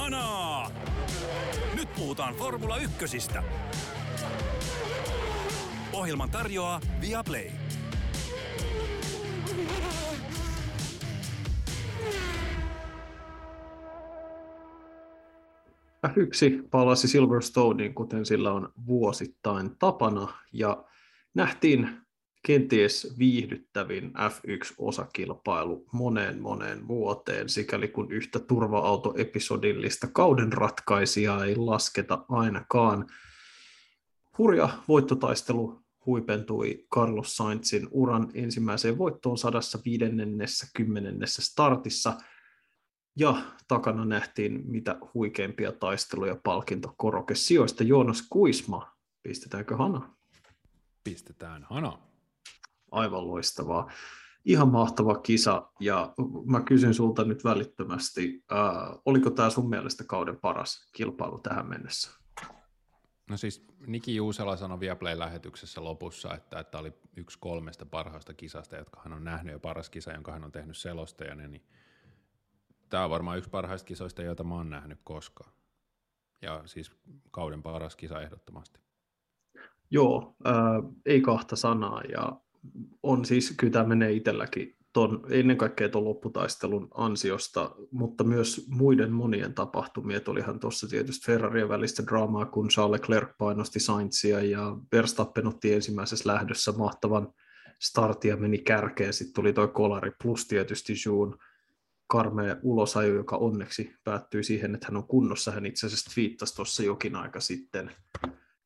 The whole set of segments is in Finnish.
Kanaa! Nyt puhutaan Formula Ykkösistä. Ohjelman tarjoaa Viaplay. F1 palasi Silverstoneen, kuten sillä on vuosittain tapana, ja nähtiin kenties viihdyttävin F1-osakilpailu moneen moneen vuoteen, sikäli kun yhtä turva-autoepisodillista kauden ratkaisijaa ei lasketa ainakaan. Hurja voittotaistelu huipentui Carlos Sainzin uran ensimmäiseen voittoon 150. startissa, ja takana nähtiin mitä huikeimpia taisteluja palkintokorokesijoista. Joonas Kuisma, pistetäänkö Hana? Pistetään Hana aivan loistavaa. Ihan mahtava kisa, ja mä kysyn sulta nyt välittömästi, äh, oliko tämä sun mielestä kauden paras kilpailu tähän mennessä? No siis Niki Juusela sanoi Viaplay-lähetyksessä lopussa, että tämä oli yksi kolmesta parhaasta kisasta, jotka hän on nähnyt, ja paras kisa, jonka hän on tehnyt selostajana, niin tämä on varmaan yksi parhaista kisoista, joita mä oon nähnyt koskaan. Ja siis kauden paras kisa ehdottomasti. Joo, äh, ei kahta sanaa, ja on siis, kyllä tämä menee itselläkin ton, ennen kaikkea tuon lopputaistelun ansiosta, mutta myös muiden monien tapahtumia. Et olihan tuossa tietysti Ferrarien välistä draamaa, kun Charles Leclerc painosti Sainzia ja Verstappen otti ensimmäisessä lähdössä mahtavan startia meni kärkeen. Sitten tuli tuo kolari plus tietysti Juun karmea ulosajo, joka onneksi päättyi siihen, että hän on kunnossa. Hän itse asiassa twiittasi tuossa jokin aika sitten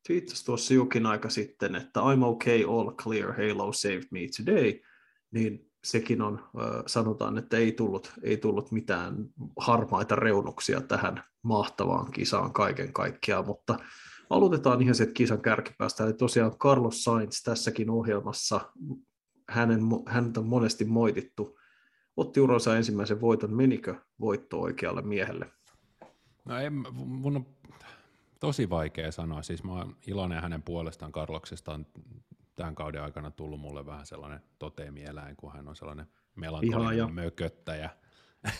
twiittasi tuossa jokin aika sitten, että I'm okay, all clear, Halo saved me today, niin sekin on, sanotaan, että ei tullut, ei tullut mitään harmaita reunuksia tähän mahtavaan kisaan kaiken kaikkiaan, mutta aloitetaan ihan sieltä kisan kärkipäästä, eli tosiaan Carlos Sainz tässäkin ohjelmassa, hänen, häntä on monesti moitittu, otti uronsa ensimmäisen voiton, menikö voitto oikealle miehelle? No en, mun on tosi vaikea sanoa. Siis mä oon iloinen hänen puolestaan Karloksesta on tämän kauden aikana tullut mulle vähän sellainen toteemieläin, kun hän on sellainen melankolinen mököttäjä.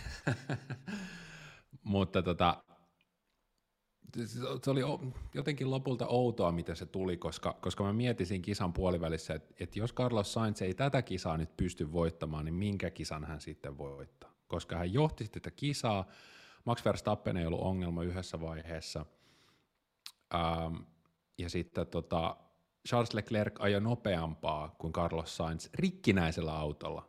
Mutta tota, se oli jotenkin lopulta outoa, miten se tuli, koska, koska mä mietisin kisan puolivälissä, että, että jos Carlos Sainz ei tätä kisaa nyt pysty voittamaan, niin minkä kisan hän sitten voittaa? Koska hän johti tätä kisaa, Max Verstappen ei ollut ongelma yhdessä vaiheessa – Ähm, ja sitten tota, Charles Leclerc ajoi nopeampaa kuin Carlos Sainz rikkinäisellä autolla.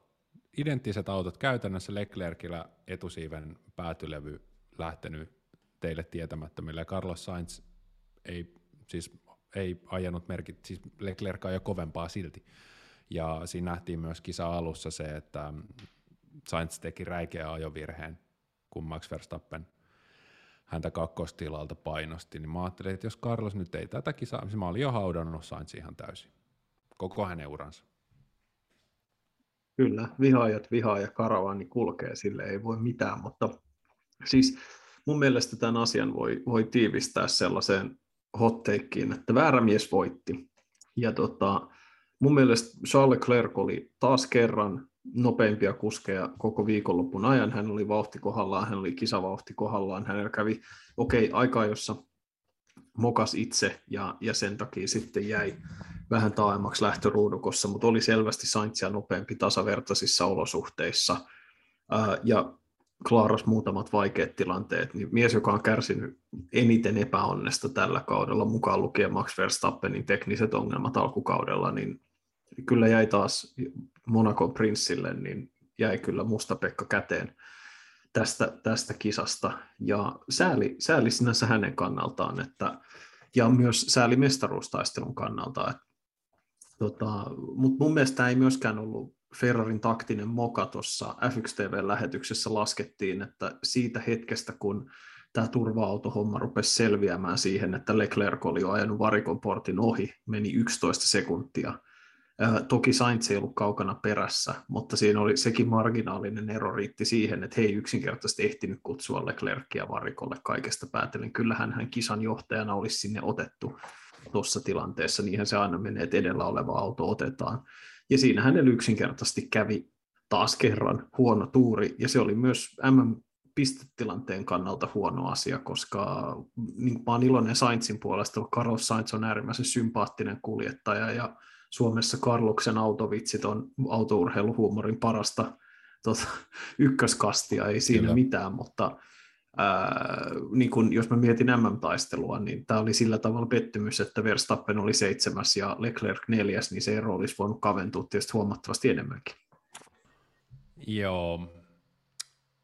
Identtiset autot käytännössä Leclercillä etusiiven päätylevy lähtenyt teille tietämättömille, Carlos Sainz ei, siis ei ajanut merkit, siis Leclerc ajoi kovempaa silti. Ja siinä nähtiin myös kisa alussa se, että Sainz teki räikeä ajovirheen, kun Max Verstappen häntä kakkostilalta painosti, niin mä ajattelin, että jos Carlos nyt ei tätä kisaa, niin mä olin jo haudannut Sainz ihan täysin. Koko hänen uransa. Kyllä, vihaajat vihaa ja karavaani kulkee, sille ei voi mitään, mutta siis mun mielestä tämän asian voi, voi tiivistää sellaiseen hotteikkiin, että väärä mies voitti. Ja tota, mun mielestä Charles Leclerc oli taas kerran nopeimpia kuskeja koko viikonlopun ajan. Hän oli vauhti kohdallaan, hän oli kisavauhti kohdallaan. Hänellä kävi, okei, okay, aikaa, jossa mokas itse ja, ja sen takia sitten jäi vähän taaemmaksi lähtöruudukossa, mutta oli selvästi Saintsia nopeampi tasavertaisissa olosuhteissa. Ää, ja klaaras muutamat vaikeat tilanteet, niin mies, joka on kärsinyt eniten epäonnesta tällä kaudella, mukaan lukien Max Verstappenin tekniset ongelmat alkukaudella, niin kyllä jäi taas Monaco Prinssille, niin jäi kyllä musta Pekka käteen tästä, tästä kisasta. Ja sääli, sääli sinänsä hänen kannaltaan, että, ja myös sääli mestaruustaistelun kannalta. Tota, Mutta mun mielestä ei myöskään ollut Ferrarin taktinen moka tuossa F1 TV-lähetyksessä laskettiin, että siitä hetkestä, kun tämä turva-autohomma rupesi selviämään siihen, että Leclerc oli jo ajanut varikon portin ohi, meni 11 sekuntia, Toki Sainz ei ollut kaukana perässä, mutta siinä oli sekin marginaalinen ero riitti siihen, että he ei yksinkertaisesti ehtinyt kutsua Leclercia varikolle kaikesta päätellen. Kyllähän hän kisan johtajana olisi sinne otettu tuossa tilanteessa, niinhän se aina menee, että edellä oleva auto otetaan. Ja siinä hänellä yksinkertaisesti kävi taas kerran huono tuuri, ja se oli myös MM pistetilanteen kannalta huono asia, koska niin mä oon iloinen Sainzin puolesta, Carlos Sainz on äärimmäisen sympaattinen kuljettaja ja Suomessa Karluksen autovitsit on autourheiluhuumorin parasta tota, ykköskastia, ei siinä Kyllä. mitään, mutta ää, niin kun, jos mä mietin MM-taistelua, niin tämä oli sillä tavalla pettymys, että Verstappen oli seitsemäs ja Leclerc neljäs, niin se ero olisi voinut kaventua tietysti huomattavasti enemmänkin. Joo,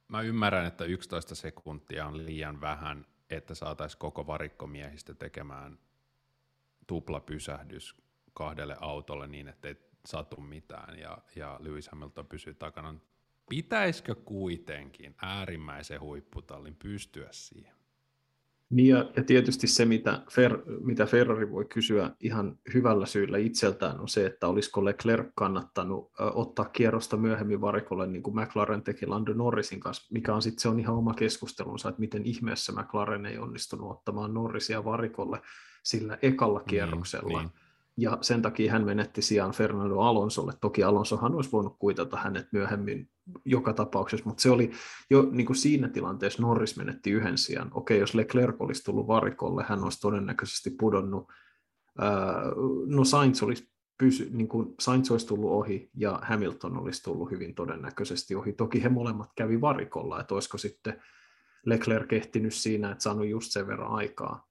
mä ymmärrän, että 11 sekuntia on liian vähän, että saataisiin koko varikkomiehistä tekemään tuplapysähdys kahdelle autolle niin, että ei satu mitään ja, ja Lewis Hamilton pysyy takana. Pitäisikö kuitenkin äärimmäisen huipputallin pystyä siihen? Niin ja, ja tietysti se, mitä, Fer, mitä Ferrari voi kysyä ihan hyvällä syyllä itseltään, on se, että olisiko Leclerc kannattanut ö, ottaa kierrosta myöhemmin varikolle, niin kuin McLaren teki Lando Norrisin kanssa, mikä on sitten se on ihan oma keskustelunsa, että miten ihmeessä McLaren ei onnistunut ottamaan Norrisia varikolle sillä ekalla niin, kierroksella. Niin, niin ja sen takia hän menetti sijaan Fernando Alonsolle. Toki Alonsohan olisi voinut kuitata hänet myöhemmin joka tapauksessa, mutta se oli jo niin kuin siinä tilanteessa Norris menetti yhden sijaan. Okei, jos Leclerc olisi tullut varikolle, hän olisi todennäköisesti pudonnut. No Sainz olisi pysy, niin kuin Sainz olisi tullut ohi ja Hamilton olisi tullut hyvin todennäköisesti ohi. Toki he molemmat kävi varikolla, että olisiko sitten Leclerc ehtinyt siinä, että saanut just sen verran aikaa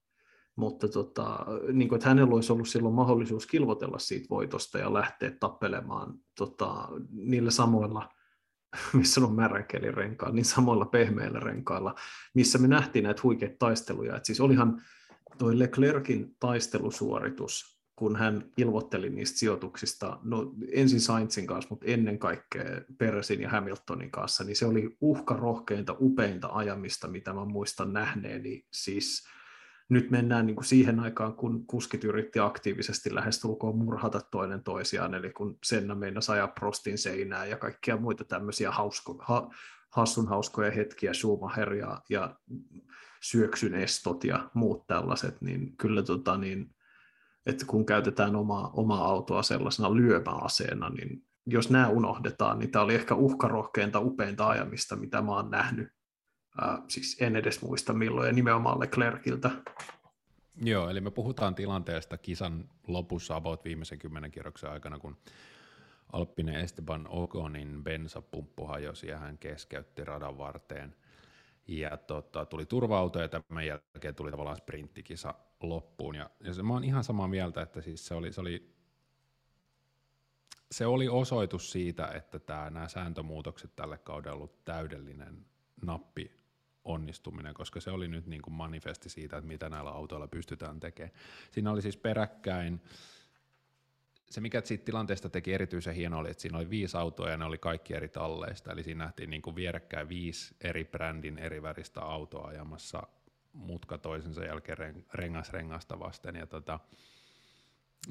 mutta tota, niin kuin, että hänellä olisi ollut silloin mahdollisuus kilvotella siitä voitosta ja lähteä tappelemaan tota, niillä samoilla, missä on märänkelin renkailla, niin samoilla pehmeillä renkailla, missä me nähtiin näitä huikeita taisteluja. Et siis olihan toi Leclerkin taistelusuoritus, kun hän ilvoitteli niistä sijoituksista, no ensin Sainzin kanssa, mutta ennen kaikkea Peresin ja Hamiltonin kanssa, niin se oli uhkarohkeinta, upeinta ajamista, mitä mä muistan nähneeni. Siis nyt mennään niin kuin siihen aikaan, kun kuskit yritti aktiivisesti lähestulkoon murhata toinen toisiaan, eli kun Senna meinasi ajaa Prostin seinää ja kaikkia muita tämmöisiä hausko, ha, hassun hauskoja hetkiä, Schumacher ja, ja syöksyn estot ja muut tällaiset, niin kyllä tota, niin, että kun käytetään omaa, omaa autoa sellaisena lyömäaseena, niin jos nämä unohdetaan, niin tämä oli ehkä uhkarohkeinta, upeinta ajamista, mitä mä oon nähnyt Äh, siis en edes muista milloin, ja nimenomaan Leclerciltä. Joo, eli me puhutaan tilanteesta kisan lopussa about viimeisen kymmenen kierroksen aikana, kun Alppinen Esteban Ogonin bensapumppu hajosi ja hän keskeytti radan varteen. Ja tota, tuli turva-auto ja tämän jälkeen tuli tavallaan sprinttikisa loppuun. Ja, ja se, mä oon ihan samaa mieltä, että siis se oli, se oli se oli osoitus siitä, että tämä, nämä sääntömuutokset tälle kaudelle ollut täydellinen nappi onnistuminen, koska se oli nyt niin kuin manifesti siitä, että mitä näillä autoilla pystytään tekemään. Siinä oli siis peräkkäin, se mikä siitä tilanteesta teki erityisen hienoa oli, että siinä oli viisi autoa ja ne oli kaikki eri talleista, eli siinä nähtiin niin kuin vierekkäin viisi eri brändin eri väristä autoa ajamassa mutka toisensa jälkeen rengas rengasta vasten, ja, tota,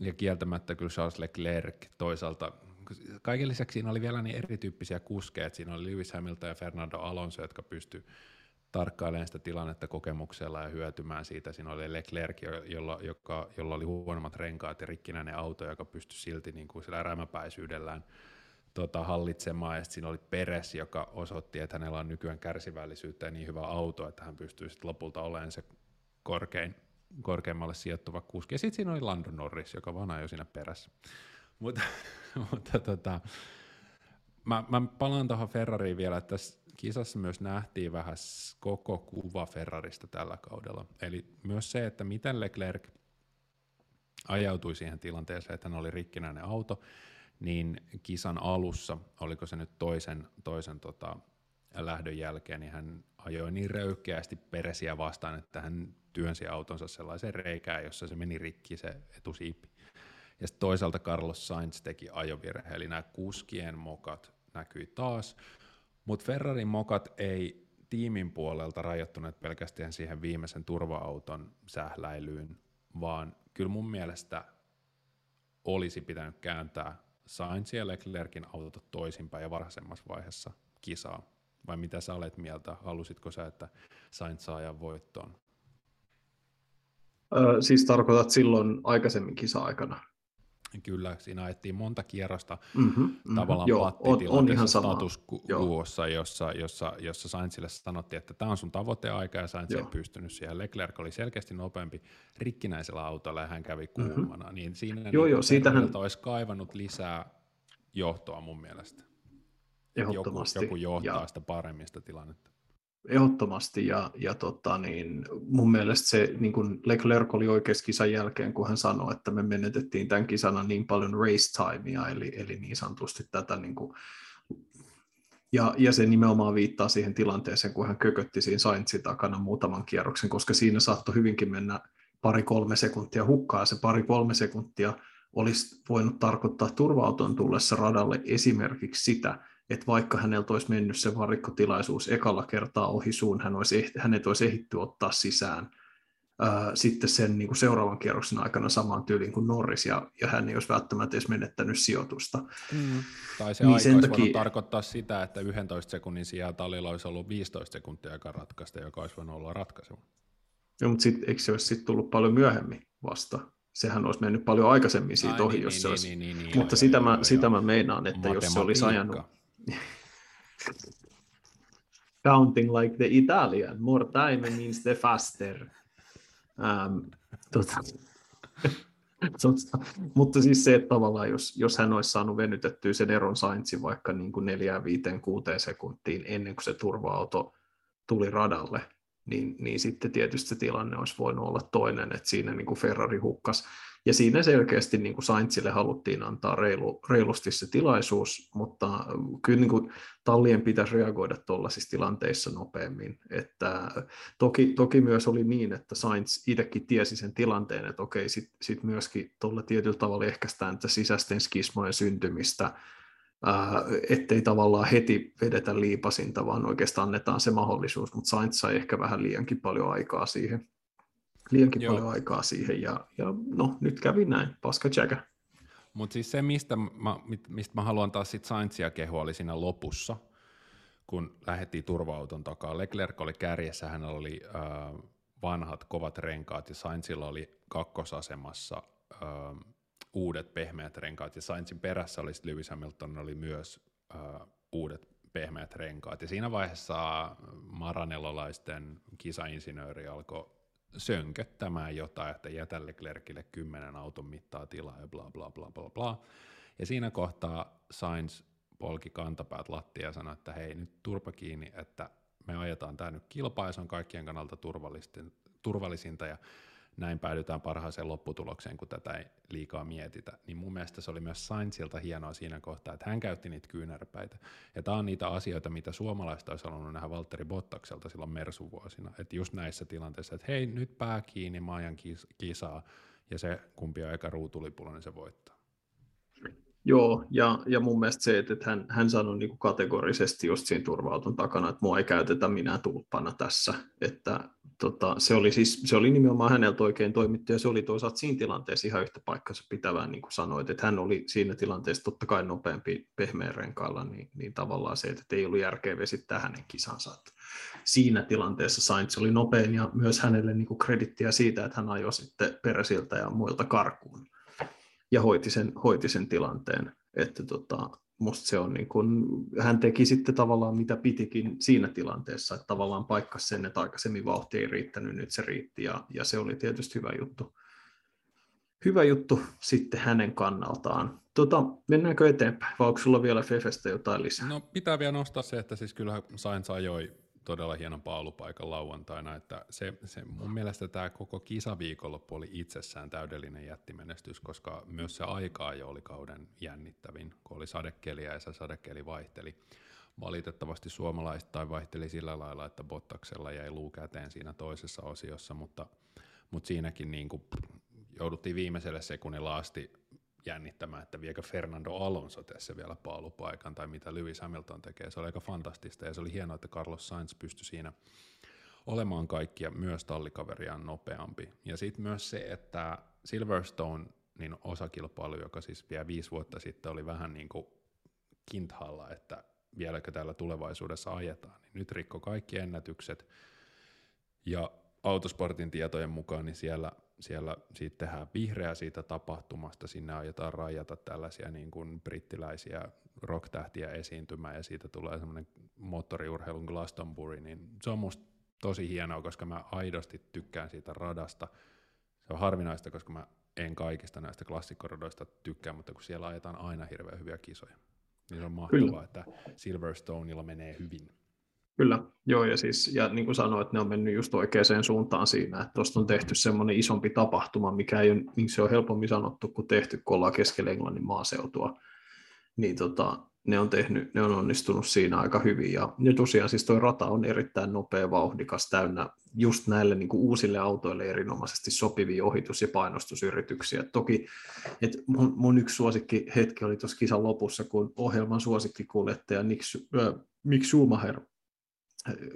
ja kieltämättä kyllä Charles Leclerc toisaalta kaiken lisäksi siinä oli vielä niin erityyppisiä kuskeja, että siinä oli Lewis Hamilton ja Fernando Alonso, jotka pystyivät tarkkailemaan sitä tilannetta kokemuksella ja hyötymään siitä. Siinä oli Leclerc, jolla, joka, jolla oli huonommat renkaat ja rikkinäinen auto, joka pystyi silti niin kuin sillä rämäpäisyydellään tota, hallitsemaan. Ja siinä oli Peres, joka osoitti, että hänellä on nykyään kärsivällisyyttä ja niin hyvä auto, että hän pystyy sitten lopulta olemaan se korkein, korkeammalle sijoittuva kuski. Ja sitten siinä oli Lando Norris, joka vaan ajoi siinä perässä. Mutta, mutta tota, mä, mä palaan tuohon Ferrariin vielä, että tässä kisassa myös nähtiin vähän koko kuva Ferrarista tällä kaudella. Eli myös se, että miten Leclerc ajautui siihen tilanteeseen, että hän oli rikkinäinen auto, niin kisan alussa, oliko se nyt toisen, toisen tota, lähdön jälkeen, niin hän ajoi niin röyhkeästi peresiä vastaan, että hän työnsi autonsa sellaiseen reikään, jossa se meni rikki se etusiipi. Ja toisaalta Carlos Sainz teki ajovirhe, eli nämä kuskien mokat näkyi taas, mutta Ferrarin mokat ei tiimin puolelta rajoittuneet pelkästään siihen viimeisen turva-auton sähläilyyn, vaan kyllä mun mielestä olisi pitänyt kääntää Sainz ja Leclerkin autot toisinpäin ja varhaisemmassa vaiheessa kisaa. Vai mitä sä olet mieltä? Halusitko sä, että Sainz saa ajan voittoon? Ö, siis tarkoitat silloin aikaisemmin kisa-aikana? Kyllä, siinä ajettiin monta kierrosta mm-hmm, mm-hmm. tavallaan Joo, on, on ihan sama. status quossa, jossa, jossa, jossa Sainzille sanottiin, että tämä on sun tavoiteaika ja Sainz ei pystynyt siihen. Leclerc oli selkeästi nopeampi rikkinäisellä autolla ja hän kävi mm-hmm. kuumana, mm-hmm. niin siinä joo, niin joo, siitähän... olisi kaivannut lisää johtoa mun mielestä. Ehdottomasti. Joku, joku johtaa ja... sitä paremmista tilannetta. Ehdottomasti, ja, ja tota, niin, mun mielestä se niin kun Leclerc oli oikeassa kisan jälkeen, kun hän sanoi, että me menetettiin tämän kisana niin paljon race timea, eli, eli niin sanotusti tätä niin kuin, ja, ja se nimenomaan viittaa siihen tilanteeseen, kun hän kökötti siinä Sainzin takana muutaman kierroksen, koska siinä saattoi hyvinkin mennä pari-kolme sekuntia hukkaa. Se pari-kolme sekuntia olisi voinut tarkoittaa turva-auton tullessa radalle esimerkiksi sitä, että vaikka häneltä olisi mennyt se varikkotilaisuus ekalla kertaa ohi suun, hän olisi, hänet olisi ehditty ottaa sisään ää, sitten sen niin kuin seuraavan kierroksen aikana samaan tyyliin kuin Norris, ja, ja hän ei olisi välttämättä edes menettänyt sijoitusta. Mm. Tai se niin aika olisi takia... tarkoittaa sitä, että 11 sekunnin sijaan Talilla olisi ollut 15 sekuntia aika ratkaista, joka olisi voinut olla ratkaiseva. No, mutta sit, eikö se olisi sitten tullut paljon myöhemmin vasta? Sehän olisi mennyt paljon aikaisemmin siitä Ai, ohi, niin, jos niin, se olisi. Niin, niin, niin, mutta joo, sitä, joo, mä, joo, sitä mä meinaan, että jos se olisi ajanut Counting like the Italian. More time means the faster. Um, tota. Mutta siis se, että tavallaan jos, jos hän olisi saanut venytettyä sen eron Sainzin vaikka niin kuin 4, 5, 6 sekuntiin ennen kuin se turva-auto tuli radalle, niin, niin sitten tietysti se tilanne olisi voinut olla toinen, että siinä niin kuin Ferrari hukkas ja siinä selkeästi niin kuin Saintsille haluttiin antaa reilu, reilusti se tilaisuus, mutta kyllä niin kuin tallien pitäisi reagoida tuollaisissa tilanteissa nopeammin. Että toki, toki myös oli niin, että Sainz itsekin tiesi sen tilanteen, että okei, sitten sit myöskin tuolla tietyllä tavalla ehkäistään että sisäisten skismojen syntymistä, ettei tavallaan heti vedetä liipasinta, vaan oikeastaan annetaan se mahdollisuus, mutta Sainz sai ehkä vähän liiankin paljon aikaa siihen liiankin Joo. paljon aikaa siihen, ja, ja no, nyt kävi näin, paska tsäkä. Mutta siis se, mistä mä, mistä mä haluan taas sit Saintsia kehua, oli siinä lopussa, kun lähdettiin turva-auton takaa. Leclerc oli kärjessä, hänellä oli äh, vanhat kovat renkaat, ja Sainzilla oli kakkosasemassa äh, uudet pehmeät renkaat, ja Sainzin perässä oli Lewis Hamilton, oli myös äh, uudet pehmeät renkaat. Ja siinä vaiheessa maranellolaisten kisainsinööri alkoi sönköttämään jotain, että jätä Leclercille kymmenen auton mittaa tilaa ja bla bla bla bla bla. Ja siinä kohtaa Sainz polki kantapäät lattia ja sanoi, että hei nyt turpa kiinni, että me ajetaan tämä nyt kilpaa ja se on kaikkien kannalta turvallisinta ja näin päädytään parhaaseen lopputulokseen, kun tätä ei liikaa mietitä. Niin mun mielestä se oli myös Sainzilta hienoa siinä kohtaa, että hän käytti niitä kyynärpäitä. Ja tämä on niitä asioita, mitä suomalaista olisi halunnut nähdä Valtteri Bottakselta silloin Mersuvuosina. Että just näissä tilanteissa, että hei, nyt pää kiinni, mä ajan kisaa, ja se kumpi on eka ruutulipulla, niin se voittaa. Joo, ja, ja mun mielestä se, että hän, hän sanoi niin kuin kategorisesti just siinä turvauton takana, että mua ei käytetä minä tulppana tässä, että tota, se, oli siis, se oli nimenomaan häneltä oikein toimittu, ja se oli toisaalta siinä tilanteessa ihan yhtä paikkansa pitävää, niin kuin sanoit, että hän oli siinä tilanteessa totta kai nopeampi pehmeän renkaalla, niin, niin tavallaan se, että ei ollut järkeä vesittää hänen kisansa. Että siinä tilanteessa Sainz oli nopein, ja myös hänelle niin kuin kredittiä siitä, että hän ajoi sitten peräsiltä ja muilta karkuun ja hoiti sen, hoiti sen tilanteen. Että tota, musta se on niin kun, hän teki sitten tavallaan mitä pitikin siinä tilanteessa, että tavallaan paikkasi sen, että aikaisemmin vauhti ei riittänyt, nyt se riitti ja, ja se oli tietysti hyvä juttu. Hyvä juttu sitten hänen kannaltaan. Tota, mennäänkö eteenpäin, vai onko sulla vielä Fefestä jotain lisää? No pitää vielä nostaa se, että siis kyllähän Sainz ajoi todella hienon paalupaikan lauantaina, että se, se, mun mielestä tämä koko kisaviikonloppu oli itsessään täydellinen jättimenestys, koska myös se aika jo oli kauden jännittävin, kun oli sadekeliä ja se sadekeli vaihteli. Valitettavasti suomalaiset tai vaihteli sillä lailla, että Bottaksella jäi luu käteen siinä toisessa osiossa, mutta, mutta siinäkin niin kuin jouduttiin viimeiselle sekunnilla asti jännittämään, että viekö Fernando Alonso tässä vielä paalupaikan tai mitä Lewis Hamilton tekee. Se oli aika fantastista ja se oli hienoa, että Carlos Sainz pystyi siinä olemaan kaikkia myös tallikaveriaan nopeampi. Ja sitten myös se, että Silverstone niin osakilpailu, joka siis vielä viisi vuotta sitten oli vähän niin kuin kinthalla, että vieläkö täällä tulevaisuudessa ajetaan, niin nyt rikko kaikki ennätykset. Ja autosportin tietojen mukaan niin siellä siellä siitä tehdään vihreä siitä tapahtumasta, sinne aiotaan rajata tällaisia niin kuin brittiläisiä rocktähtiä esiintymään ja siitä tulee semmoinen moottoriurheilun Glastonbury, niin se on musta tosi hienoa, koska mä aidosti tykkään siitä radasta. Se on harvinaista, koska mä en kaikista näistä klassikkoradoista tykkää, mutta kun siellä ajetaan aina hirveän hyviä kisoja, niin se on mahtavaa, Kyllä. että Silverstoneilla menee hyvin. Kyllä, joo, ja, siis, ja niin kuin sanoin, että ne on mennyt just oikeaan suuntaan siinä, että tuosta on tehty semmoinen isompi tapahtuma, mikä ei ole, niin se on helpommin sanottu kuin tehty, kun ollaan keskellä Englannin maaseutua. Niin tota, ne on, tehnyt, ne on onnistunut siinä aika hyvin. Ja, ja tosiaan siis tuo rata on erittäin nopea, vauhdikas, täynnä just näille niin kuin uusille autoille erinomaisesti sopivia ohitus- ja painostusyrityksiä. Toki et mun, mun yksi suosikki hetki oli tuossa kisan lopussa, kun ohjelman suosikkikuljettaja Nick, äh, Mick Schumacher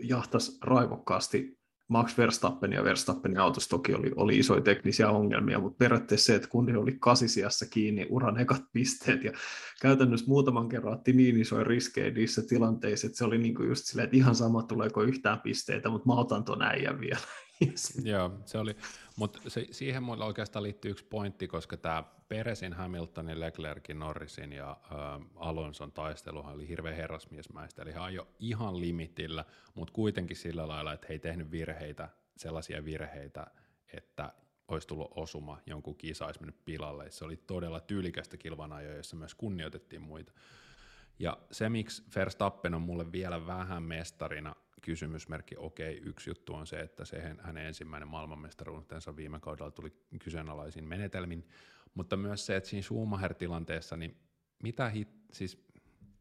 jahtas raivokkaasti Max Verstappen ja Verstappenin autossa toki oli, oli isoja teknisiä ongelmia, mutta periaatteessa se, että kun ne oli kasisiassa kiinni uran ekat pisteet ja käytännössä muutaman kerran otti niin isoja riskejä niissä tilanteissa, että se oli niinku just silleen, että ihan sama tuleeko yhtään pisteitä, mutta mä otan ton äijän vielä. Joo, se oli, mutta se, siihen mulla oikeastaan liittyy yksi pointti, koska tämä Peresin, Hamiltonin, Leclerkin, Norrisin ja ä, Alonson taisteluhan oli hirveän herrasmiesmäistä, eli hän ajoi ihan limitillä, mutta kuitenkin sillä lailla, että he ei tehnyt virheitä, sellaisia virheitä, että olisi tullut osuma, jonkun kisa olisi mennyt pilalle. Se oli todella tyylikästä kilvanajoa, jossa myös kunnioitettiin muita. Ja se, miksi Verstappen on mulle vielä vähän mestarina, kysymysmerkki, okei, yksi juttu on se, että se hänen ensimmäinen maailmanmestaruutensa viime kaudella tuli kyseenalaisin menetelmin, mutta myös se, että siinä Schumacher-tilanteessa, niin mitä hit, siis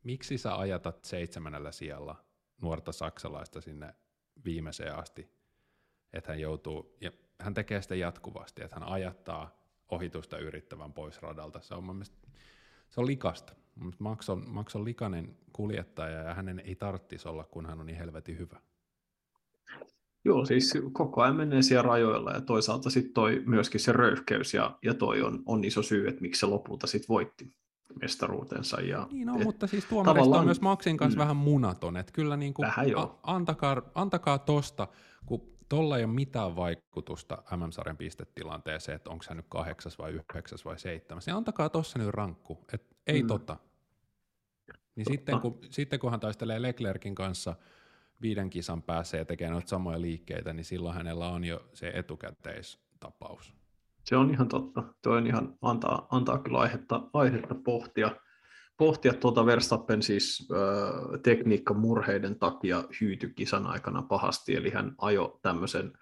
miksi sä ajatat seitsemännellä sijalla nuorta saksalaista sinne viimeiseen asti, että hän joutuu, ja hän tekee sitä jatkuvasti, että hän ajattaa ohitusta yrittävän pois radalta. Se on mielestä, se on likasta. Max on, Max on likainen kuljettaja ja hänen ei tarvitsisi olla, kun hän on niin helvetin hyvä. Joo, siis koko ajan menee siellä rajoilla ja toisaalta sitten toi myöskin se röyhkeys ja, ja toi on, on iso syy, että miksi se lopulta sitten voitti mestaruutensa. Ja, niin no, et, mutta siis tuomarista tavallaan... on myös Maxin kanssa mm. vähän munaton, että kyllä niin kuin, a, antakaa, antakaa tosta, kun tuolla ei ole mitään vaikutusta MM-sarjan pistetilanteeseen, että onko se nyt kahdeksas vai yhdeksäs vai seitsemäs, niin antakaa tuossa nyt rankku, että ei mm. tota. Niin sitten kun, sitten kun hän taistelee Leclerkin kanssa viiden kisan päässä ja tekee noita samoja liikkeitä, niin silloin hänellä on jo se etukäteistapaus. Se on ihan totta. Tuo on ihan, antaa, antaa kyllä aihetta, aihetta pohtia pohtia tuota Verstappen siis äh, tekniikkamurheiden takia hyyty kisan aikana pahasti, eli hän ajo tämmöisen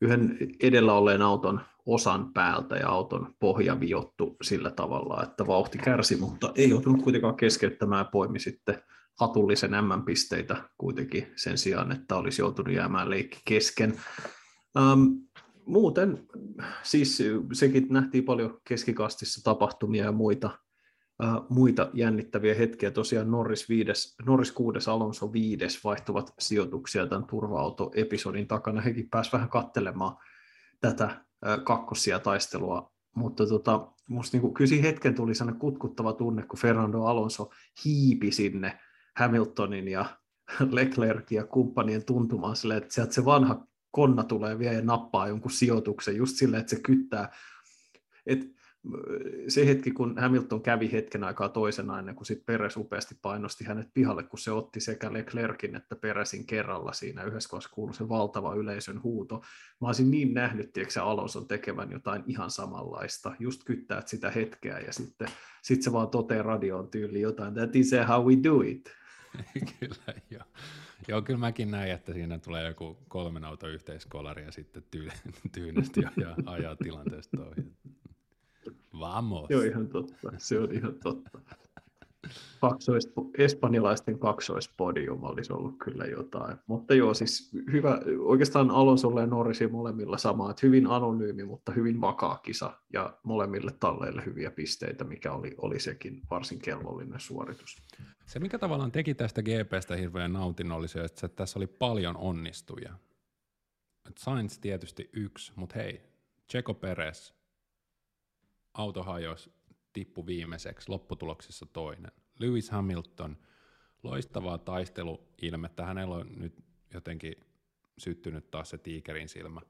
yhden edellä olleen auton osan päältä ja auton pohja viottu sillä tavalla, että vauhti kärsi, mutta ei joutunut kuitenkaan keskeyttämään. Poimi sitten hatullisen M-pisteitä kuitenkin sen sijaan, että olisi joutunut jäämään leikki kesken. Ähm, muuten siis sekin nähtiin paljon keskikastissa tapahtumia ja muita muita jännittäviä hetkiä. Tosiaan Norris, viides, Norris 6, Alonso 5 vaihtuvat sijoituksia tämän turva-auto-episodin takana. Hekin pääsivät vähän katselemaan tätä kakkosia taistelua, mutta tota, musta niin kyllä hetken tuli sellainen kutkuttava tunne, kun Fernando Alonso hiipi sinne Hamiltonin ja Leclerc ja kumppanien tuntumaan sille, että sieltä se vanha konna tulee vielä ja nappaa jonkun sijoituksen just silleen, että se kyttää. Et se hetki, kun Hamilton kävi hetken aikaa toisena ennen kuin sitten Peres upeasti painosti hänet pihalle, kun se otti sekä Leclerkin että Peresin kerralla siinä yhdessä kohdassa kuului se valtava yleisön huuto. Mä olisin niin nähnyt, se Alonson tekevän jotain ihan samanlaista, just kyttää sitä hetkeä ja sitten sit se vaan toteaa radioon tyyli jotain, that is how we do it. kyllä, joo. Joo, kyllä mäkin näin, että siinä tulee joku kolmen auto yhteiskolari ja sitten tyynesti ja ajaa tilanteesta ohi. Vamos. Se on ihan totta, se on ihan totta. Kaksois, espanjalaisten kaksoispodium olisi ollut kyllä jotain. Mutta joo, siis hyvä, oikeastaan Alonsolle ja Norrisin molemmilla sama, että hyvin anonyymi, mutta hyvin vakaa kisa ja molemmille talleille hyviä pisteitä, mikä oli, oli sekin varsin kelvollinen suoritus. Se, mikä tavallaan teki tästä GPstä hirveän nautinnollisia, että tässä oli paljon onnistuja. Sainz tietysti yksi, mutta hei, Checo Perez, auto hajosi, tippu viimeiseksi, lopputuloksessa toinen. Lewis Hamilton, loistavaa taisteluilmettä, hänellä on nyt jotenkin syttynyt taas se tiikerin silmä.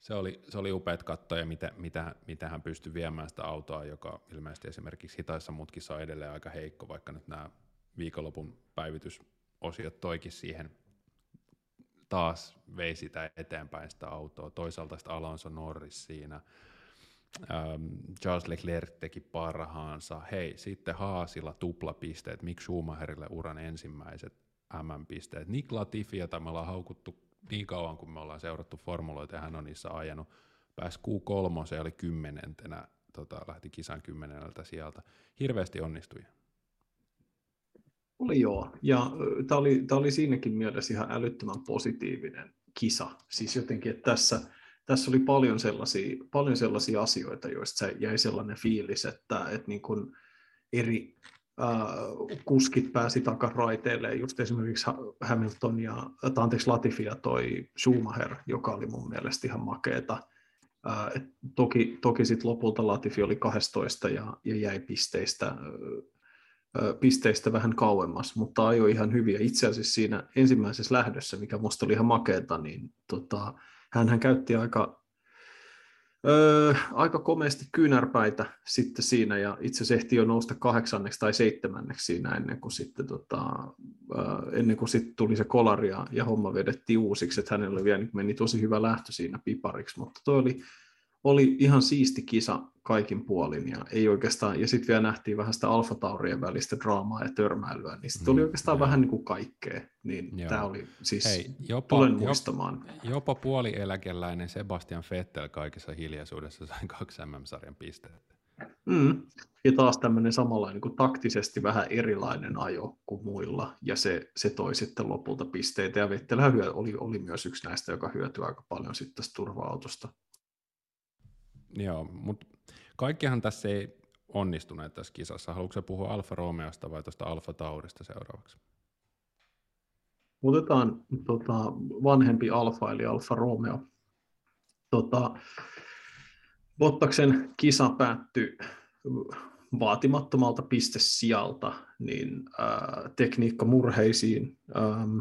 Se oli, se oli upeat katsoa, mitä, mitä, mitä hän pystyi viemään sitä autoa, joka ilmeisesti esimerkiksi hitaissa mutkissa on edelleen aika heikko, vaikka nyt nämä viikonlopun päivitysosiot toikin siihen taas vei sitä eteenpäin sitä autoa. Toisaalta sitä Alonso Norris siinä. Ähm, Charles Leclerc teki parhaansa. Hei, sitten Haasilla tuplapisteet. Mick Schumacherille uran ensimmäiset MM-pisteet. Nick Latifi, jota me ollaan haukuttu niin kauan, kun me ollaan seurattu formuloita ja hän on niissä ajanut. Pääsi Q3, se oli kymmenentenä, tota, lähti kisan kymmeneltä sieltä. Hirveästi onnistui. Oli joo, ja tämä oli, oli siinäkin mielessä ihan älyttömän positiivinen kisa. Siis jotenkin, että tässä, tässä oli paljon sellaisia, paljon sellaisia asioita, joista jäi sellainen fiilis, että, että niin kuin eri äh, kuskit pääsi takaraiteille, just esimerkiksi Hamilton ja, anteeksi, Latifi ja toi Schumacher, joka oli mun mielestä ihan makeeta. Äh, et toki toki sitten lopulta Latifi oli 12 ja, ja jäi pisteistä äh, pisteistä vähän kauemmas, mutta ajoi ihan hyviä. Itse asiassa siinä ensimmäisessä lähdössä, mikä minusta oli ihan makeeta, niin tota, hän käytti aika, öö, aika komeasti kyynärpäitä sitten siinä, ja itse asiassa ehti jo nousta kahdeksanneksi tai seitsemänneksi siinä ennen kuin sitten, tota, öö, ennen kuin sitten tuli se kolari ja, ja homma vedettiin uusiksi, että hänellä vielä, meni tosi hyvä lähtö siinä pipariksi, mutta toi oli, oli ihan siisti kisa kaikin puolin ja ei oikeastaan, ja sitten vielä nähtiin vähän sitä Alfa Taurien välistä draamaa ja törmäilyä, niin sitten mm, oli oikeastaan joo. vähän niin kuin kaikkea, niin tämä oli siis, Hei, jopa, tulen muistamaan. Jopa, jopa puolieläkeläinen Sebastian Vettel kaikessa hiljaisuudessa sai kaksi MM-sarjan pisteet. Mm. Ja taas tämmöinen samanlainen niin kuin taktisesti vähän erilainen ajo kuin muilla, ja se, se toi sitten lopulta pisteitä, ja Vettelhän oli, oli myös yksi näistä, joka hyötyi aika paljon sitten tästä turva-autosta. Joo, mutta kaikkihan tässä ei onnistuneet tässä kisassa. Haluatko puhua Alfa Romeosta vai tuosta Alfa Taurista seuraavaksi? Otetaan tota, vanhempi Alfa eli Alfa Romeo. Tota, Bottaksen kisa päättyi vaatimattomalta pistesijalta niin, ää, tekniikka murheisiin. Ähm,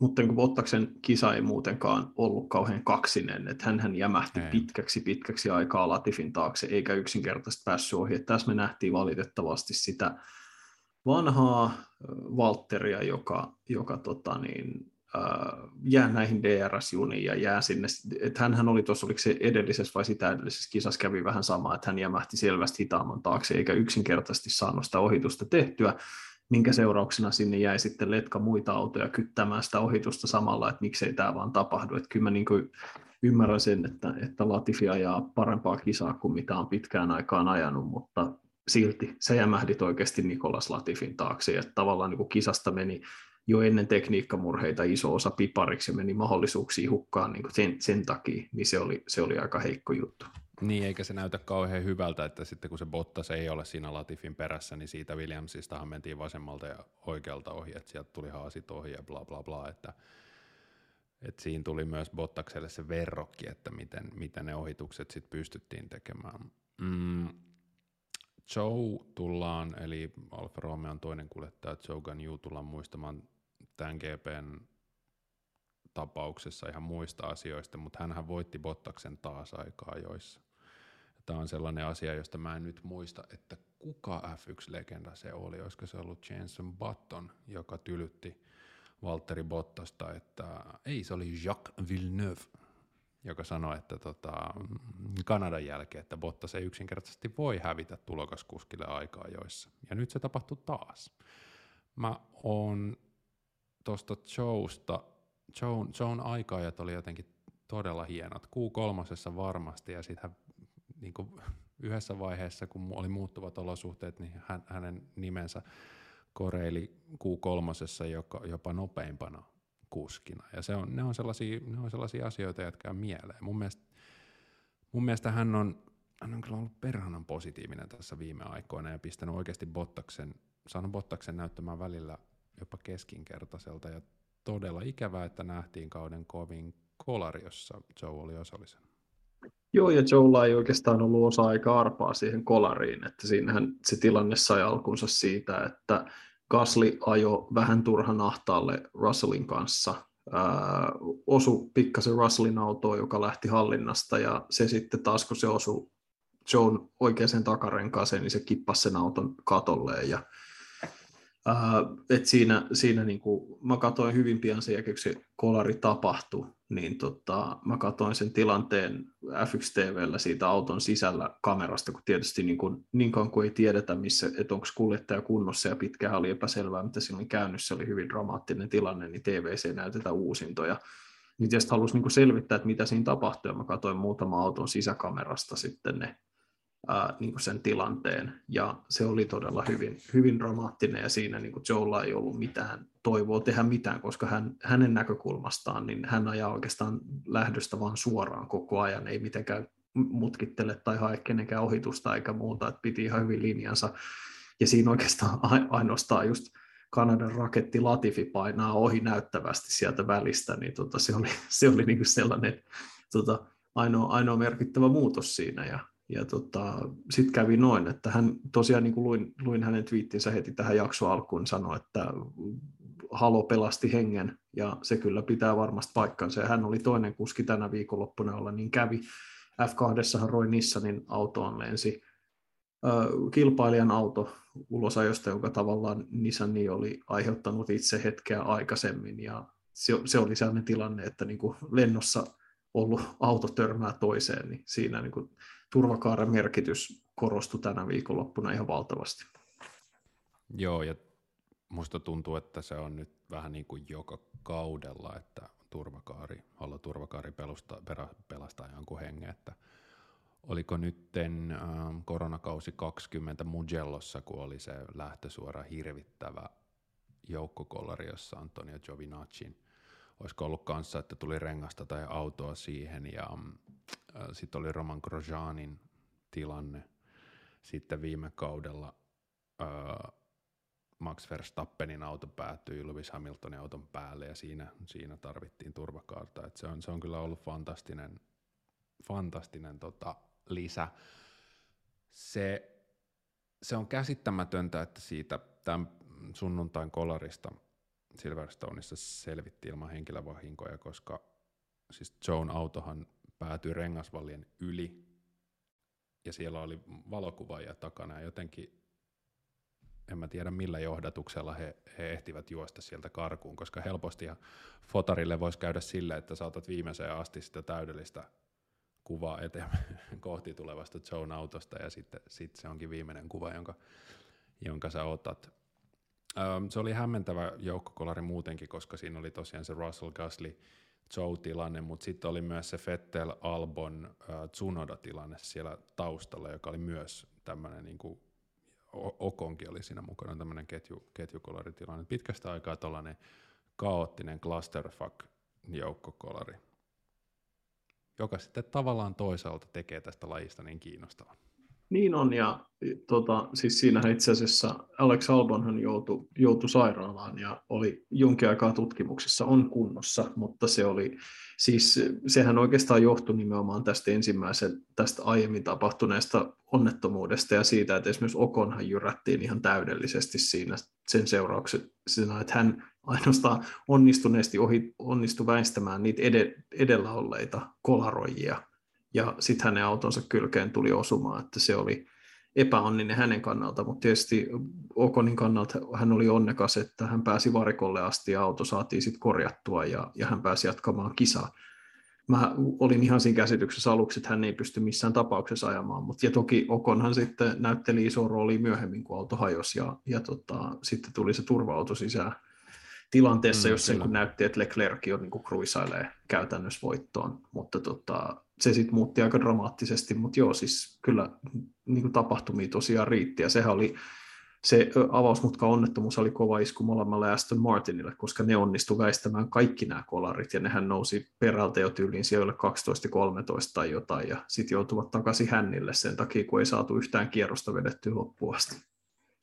mutta niin Bottaksen kisa ei muutenkaan ollut kauhean kaksinen, että hän jämähti ei. pitkäksi pitkäksi aikaa Latifin taakse, eikä yksinkertaisesti päässyt ohi. Että tässä me nähtiin valitettavasti sitä vanhaa Valtteria, joka, joka tota niin, äh, jää näihin DRS-juniin ja jää sinne. Että hän oli tuossa, oliko se edellisessä vai sitä edellisessä kisassa kävi vähän sama, että hän jämähti selvästi hitaamman taakse, eikä yksinkertaisesti saanut sitä ohitusta tehtyä minkä seurauksena sinne jäi sitten letka muita autoja kyttämään sitä ohitusta samalla, että miksei tämä vaan tapahdu. Että kyllä mä niin kuin ymmärrän sen, että, että Latifi ajaa parempaa kisaa kuin mitä on pitkään aikaan ajanut, mutta silti se jämähdit oikeasti Nikolas Latifin taakse, että tavallaan niin kuin kisasta meni jo ennen tekniikkamurheita iso osa pipariksi ja meni mahdollisuuksia hukkaan niin kuin sen, sen takia, niin se oli, se oli aika heikko juttu. Niin, eikä se näytä kauhean hyvältä, että sitten kun se Bottas ei ole siinä Latifin perässä, niin siitä Williamsistahan mentiin vasemmalta ja oikealta ohi, että sieltä tuli haasit ohi ja bla bla bla, että, että siinä tuli myös Bottakselle se verrokki, että miten, miten ne ohitukset sitten pystyttiin tekemään. Mm, Joe tullaan, eli Alfa Romeon toinen kuljettaja Joe Ganyu tullaan muistamaan tämän GPn tapauksessa ihan muista asioista, mutta hän voitti Bottaksen taas aikaa joissa. Tämä on sellainen asia, josta mä en nyt muista, että kuka F1-legenda se oli. Olisiko se ollut Jenson Button, joka tylytti Valtteri Bottasta, että ei, se oli Jacques Villeneuve, joka sanoi, että tota, Kanadan jälkeen, että Bottas ei yksinkertaisesti voi hävitä tulokaskuskille aikaa joissa. Ja nyt se tapahtuu taas. Mä oon tuosta Joesta, Joan, Joan aikaajat oli jotenkin todella hienot. Q3 varmasti ja sitten niin yhdessä vaiheessa, kun oli muuttuvat olosuhteet, niin hän, hänen nimensä koreili Q3 joka, jopa nopeimpana kuskina. Ja se on, ne, on sellaisia, ne on sellaisia asioita, jotka on mieleen. Mun mielestä, mun mielestä hän on, hän on kyllä ollut perhanan positiivinen tässä viime aikoina ja pistänyt oikeasti Bottaksen, saanut Bottaksen näyttämään välillä jopa keskinkertaiselta ja todella ikävää, että nähtiin kauden kovin kolari, jossa Joe oli osallisena. Joo, ja Joella ei oikeastaan ollut osa aika arpaa siihen kolariin, että siinähän se tilanne sai alkunsa siitä, että Gasly ajo vähän turhan ahtaalle Russellin kanssa. Ää, osu pikkasen Russellin autoa, joka lähti hallinnasta, ja se sitten taas, kun se osui Joan oikeaan takarenkaaseen, niin se kippasi sen auton katolleen, ja Uh, et siinä, siinä niin kuin, mä katsoin hyvin pian sen jälkeen, kun se kolari tapahtui, niin tota, mä katsoin sen tilanteen FX TVllä siitä auton sisällä kamerasta, kun tietysti niin, kuin, niin kauan kuin ei tiedetä, missä, että onko kuljettaja kunnossa ja pitkään oli epäselvää, mitä oli käynyt, se oli hyvin dramaattinen tilanne, niin TVC näytetään uusintoja. Niin tietysti halusi niin selvittää, että mitä siinä tapahtui, ja mä katsoin muutama auton sisäkamerasta sitten ne ää, niin kuin sen tilanteen, ja se oli todella hyvin, hyvin dramaattinen, ja siinä niin kuin Joella ei ollut mitään toivoa tehdä mitään, koska hän, hänen näkökulmastaan niin hän ajaa oikeastaan lähdöstä vaan suoraan koko ajan, ei mitenkään mutkittele tai hae kenenkään ohitusta eikä muuta, että piti ihan hyvin linjansa, ja siinä oikeastaan ainoastaan just Kanadan raketti Latifi painaa ohi näyttävästi sieltä välistä, niin tota, se oli, se oli niin kuin sellainen tota, ainoa, ainoa merkittävä muutos siinä, ja ja tota, sitten kävi noin, että hän tosiaan niin kuin luin, luin hänen twiittinsä heti tähän jakso alkuun, sanoi, että Halo pelasti hengen, ja se kyllä pitää varmasti paikkansa. Ja hän oli toinen kuski tänä viikonloppuna olla, niin kävi. F2 Roy Nissanin autoon lensi kilpailijan auto ulosajosta, jonka tavallaan Nissani oli aiheuttanut itse hetkeä aikaisemmin, ja se, se oli sellainen tilanne, että niin kuin lennossa ollut auto törmää toiseen, niin siinä niin kuin turvakaaren merkitys korostui tänä viikonloppuna ihan valtavasti. Joo, ja musta tuntuu, että se on nyt vähän niin kuin joka kaudella, että turvakaari, olla turvakaari pelustaa, pelastaa jonkun hengen, että oliko nytten ähm, koronakausi 20 Mugellossa, kun oli se lähtösuora hirvittävä joukkokollari, jossa Antonio Giovinacci olisiko ollut kanssa, että tuli rengasta tai autoa siihen ja äh, sitten oli Roman Grosjeanin tilanne. Sitten viime kaudella äh, Max Verstappenin auto päättyi Lewis Hamiltonin auton päälle ja siinä, siinä tarvittiin turvakaarta. Et se, on, se on kyllä ollut fantastinen, fantastinen tota, lisä. Se, se on käsittämätöntä, että siitä tämän sunnuntain kolarista – Silverstoneissa selvitti ilman henkilövahinkoja, koska siis Joan autohan päätyi rengasvallien yli. Ja siellä oli valokuvaajia takana. Ja jotenkin en mä tiedä millä johdatuksella he, he ehtivät juosta sieltä karkuun, koska helposti fotarille voisi käydä sille, että saatat viimeiseen asti sitä täydellistä kuvaa eteen kohti tulevasta Joan autosta. Ja sitten sit se onkin viimeinen kuva, jonka, jonka sä otat. Se oli hämmentävä joukkokolari muutenkin, koska siinä oli tosiaan se Russell Gasly Joe-tilanne, mutta sitten oli myös se Fettel Albon Tsunoda-tilanne siellä taustalla, joka oli myös tämmöinen niin kuin Okonkin oli siinä mukana tämmöinen ketju, ketjukolaritilanne. Pitkästä aikaa tällainen kaoottinen clusterfuck joukkokolari, joka sitten tavallaan toisaalta tekee tästä lajista niin kiinnostavan. Niin on, ja tota, siis siinähän itse asiassa Alex Albonhan joutui, joutui sairaalaan ja oli jonkin aikaa tutkimuksissa, on kunnossa, mutta se oli, siis sehän oikeastaan johtui nimenomaan tästä ensimmäisen, tästä aiemmin tapahtuneesta onnettomuudesta ja siitä, että esimerkiksi Okonhan jyrättiin ihan täydellisesti siinä sen seurauksena, että hän ainoastaan onnistuneesti ohi, onnistui väistämään niitä edellä olleita kolaroijia, ja sitten hänen autonsa kylkeen tuli osumaan, että se oli epäonninen hänen kannalta, mutta tietysti Okonin kannalta hän oli onnekas, että hän pääsi varikolle asti ja auto saatiin sitten korjattua ja, ja hän pääsi jatkamaan kisaa. Mä olin ihan siinä käsityksessä aluksi, että hän ei pysty missään tapauksessa ajamaan, mutta ja toki Okonhan sitten näytteli iso rooli myöhemmin, kun auto hajosi ja, ja tota, sitten tuli se turva-auto sisään tilanteessa, mm, jossa kun näytti, että Leclerc on niin kruisailee käytännössä voittoon, mutta tota, se sitten muutti aika dramaattisesti, mutta joo, siis kyllä niin kuin tapahtumia tosiaan riitti, ja sehän oli, se avausmutka onnettomuus oli kova isku molemmalle Aston Martinille, koska ne onnistu väistämään kaikki nämä kolarit, ja nehän nousi perältä jo tyyliin siellä 12 13 tai jotain, ja sitten joutuvat takaisin hännille sen takia, kun ei saatu yhtään kierrosta vedettyä loppuun asti.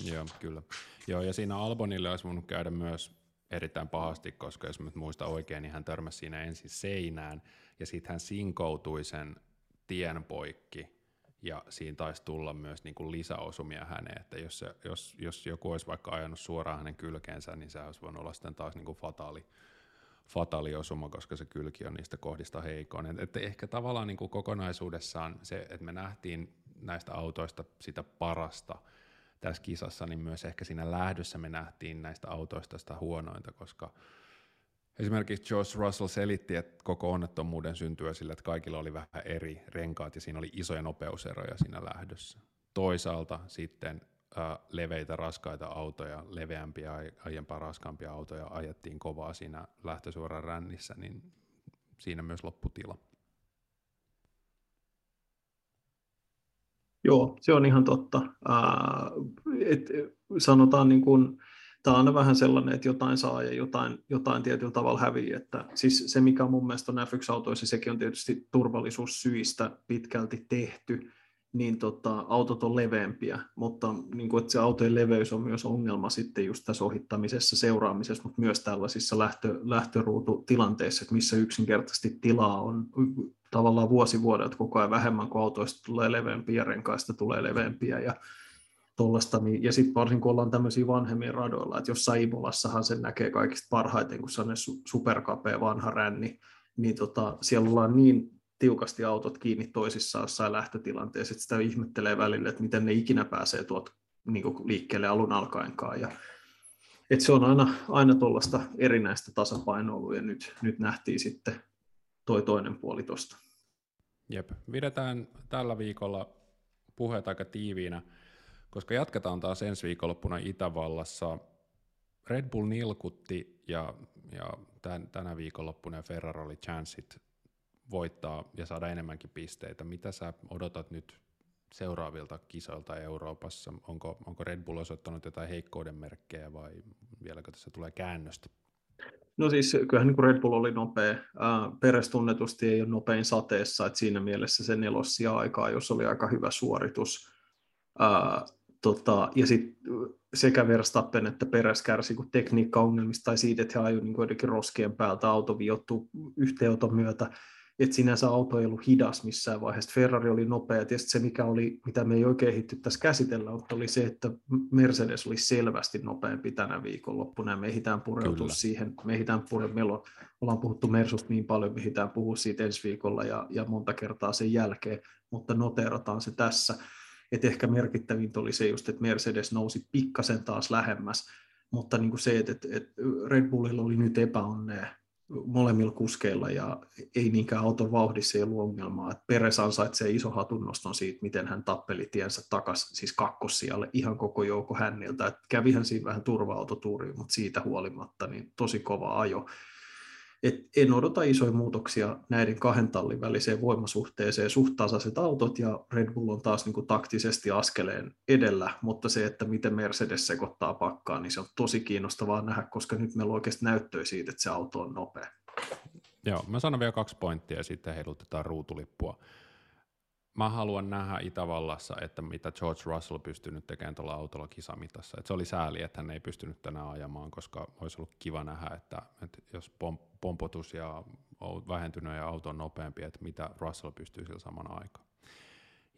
Joo, kyllä. Joo, ja siinä Albonille olisi voinut käydä myös erittäin pahasti, koska jos nyt muista oikein, niin hän törmäsi siinä ensin seinään, ja sitten hän sinkoutui sen tien poikki, ja siinä taisi tulla myös niin kuin lisäosumia häneen, että jos, se, jos, jos joku olisi vaikka ajanut suoraan hänen kylkeensä, niin se olisi voinut olla sitten taas niin kuin fataali, fataliosuma, koska se kylki on niistä kohdista heikoin. Että ehkä tavallaan niin kuin kokonaisuudessaan se, että me nähtiin näistä autoista sitä parasta tässä kisassa, niin myös ehkä siinä lähdössä me nähtiin näistä autoista sitä huonointa, koska Esimerkiksi George Russell selitti, että koko onnettomuuden syntyä sillä, että kaikilla oli vähän eri renkaat ja siinä oli isoja nopeuseroja siinä lähdössä. Toisaalta sitten äh, leveitä, raskaita autoja, leveämpiä, aiempaa raskaampia autoja ajettiin kovaa siinä lähtösuoran rännissä, niin siinä myös lopputila. Joo, se on ihan totta. Äh, et, sanotaan niin kuin, tämä on vähän sellainen, että jotain saa ja jotain, jotain tietyllä tavalla hävii. Että, siis se, mikä mun mielestä on F1-autoissa, sekin on tietysti turvallisuussyistä pitkälti tehty, niin tota, autot on leveämpiä, mutta niin kuin, että se autojen leveys on myös ongelma sitten just tässä ohittamisessa, seuraamisessa, mutta myös tällaisissa lähtö, lähtöruututilanteissa, että missä yksinkertaisesti tilaa on. Tavallaan vuosi vuodelta koko ajan vähemmän, kun autoista tulee leveämpiä renkaista tulee leveämpiä ja tuollaista, niin, ja sitten varsinkin kun ollaan tämmöisiä vanhemmia radoilla, että jossain Ibolassahan sen näkee kaikista parhaiten, kun se on superkapea vanha ränni, niin tota, siellä ollaan niin tiukasti autot kiinni toisissaan jossain lähtötilanteessa, että sitä ihmettelee välillä, että miten ne ikinä pääsee tuot niin liikkeelle alun alkaenkaan. Ja, et se on aina, aina tuollaista erinäistä tasapainoa ja nyt, nyt nähtiin sitten toi toinen puoli tuosta. Jep, pidetään tällä viikolla puheet aika tiiviinä, koska jatketaan taas ensi viikonloppuna Itävallassa. Red Bull nilkutti ja, ja tän, tänä viikonloppuna Ferrari oli chanssit voittaa ja saada enemmänkin pisteitä. Mitä sä odotat nyt seuraavilta kisoilta Euroopassa? Onko, onko Red Bull osoittanut jotain heikkouden merkkejä vai vieläkö tässä tulee käännöstä? No siis kyllähän niin Red Bull oli nopea. Peres tunnetusti ei ole nopein sateessa, että siinä mielessä se nelossia aikaa, jos oli aika hyvä suoritus. Ää, tota, ja sitten sekä Verstappen että Peres kärsi kuin tekniikkaongelmista tai siitä, että he ajoivat niin roskien päältä auto viottu yhteenoton myötä että sinänsä auto ei ollut hidas missään vaiheessa. Ferrari oli nopea. Tietysti se, mikä oli, mitä me ei oikein hitty tässä käsitellä, oli se, että Mercedes oli selvästi nopeampi tänä viikonloppuna. Me ehditään pureutua siihen. Me ehditään pureutua. Meillä on, ollaan puhuttu Mersusta niin paljon, me ehditään puhua siitä ensi viikolla ja, ja monta kertaa sen jälkeen, mutta noteerataan se tässä. Et ehkä merkittävintä oli se just, että Mercedes nousi pikkasen taas lähemmäs, mutta niin kuin se, että, että Red Bullilla oli nyt epäonnea molemmilla kuskeilla ja ei niinkään auton vauhdissa ei ollut ongelmaa. Että Peres ansaitsee iso hatunnoston siitä, miten hän tappeli tiensä takaisin, siis kakkossijalle ihan koko joukko hänniltä. Että kävihän siinä vähän turva-autotuuriin, mutta siitä huolimatta niin tosi kova ajo. Et en odota isoja muutoksia näiden kahden tallin väliseen voimasuhteeseen. Suht tasaiset autot ja Red Bull on taas niin kuin taktisesti askeleen edellä, mutta se, että miten Mercedes sekoittaa pakkaa, niin se on tosi kiinnostavaa nähdä, koska nyt meillä on oikeasti näyttöä siitä, että se auto on nopea. Joo, mä sanon vielä kaksi pointtia ja sitten heilutetaan ruutulippua mä haluan nähdä Itävallassa, että mitä George Russell pystyy nyt tekemään tuolla autolla kisamitassa. Et se oli sääli, että hän ei pystynyt tänään ajamaan, koska olisi ollut kiva nähdä, että, että jos pompotus ja vähentynyt ja auto on nopeampi, että mitä Russell pystyy sillä samana aikaan.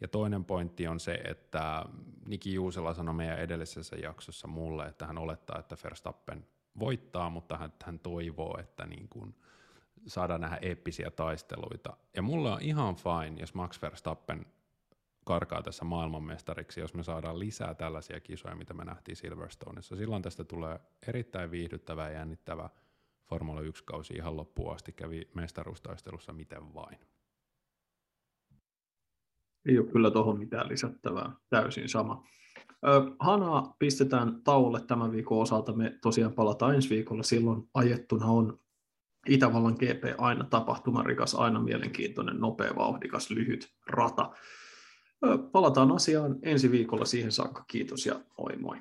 Ja toinen pointti on se, että Niki Juusela sanoi meidän edellisessä jaksossa mulle, että hän olettaa, että Verstappen voittaa, mutta hän, hän toivoo, että niin kuin – saada nähdä eeppisiä taisteluita. Ja mulla on ihan fine, jos Max Verstappen karkaa tässä maailmanmestariksi, jos me saadaan lisää tällaisia kisoja, mitä me nähtiin Silverstoneissa. Silloin tästä tulee erittäin viihdyttävä ja jännittävä Formula 1-kausi ihan loppuun asti, kävi mestaruustaistelussa miten vain. Ei ole kyllä tuohon mitään lisättävää, täysin sama. Hanaa pistetään tauolle tämän viikon osalta. Me tosiaan palataan ensi viikolla. Silloin ajettuna on Itävallan GP aina tapahtumarikas, aina mielenkiintoinen, nopea, vauhdikas, lyhyt rata. Palataan asiaan ensi viikolla siihen saakka. Kiitos ja moi moi.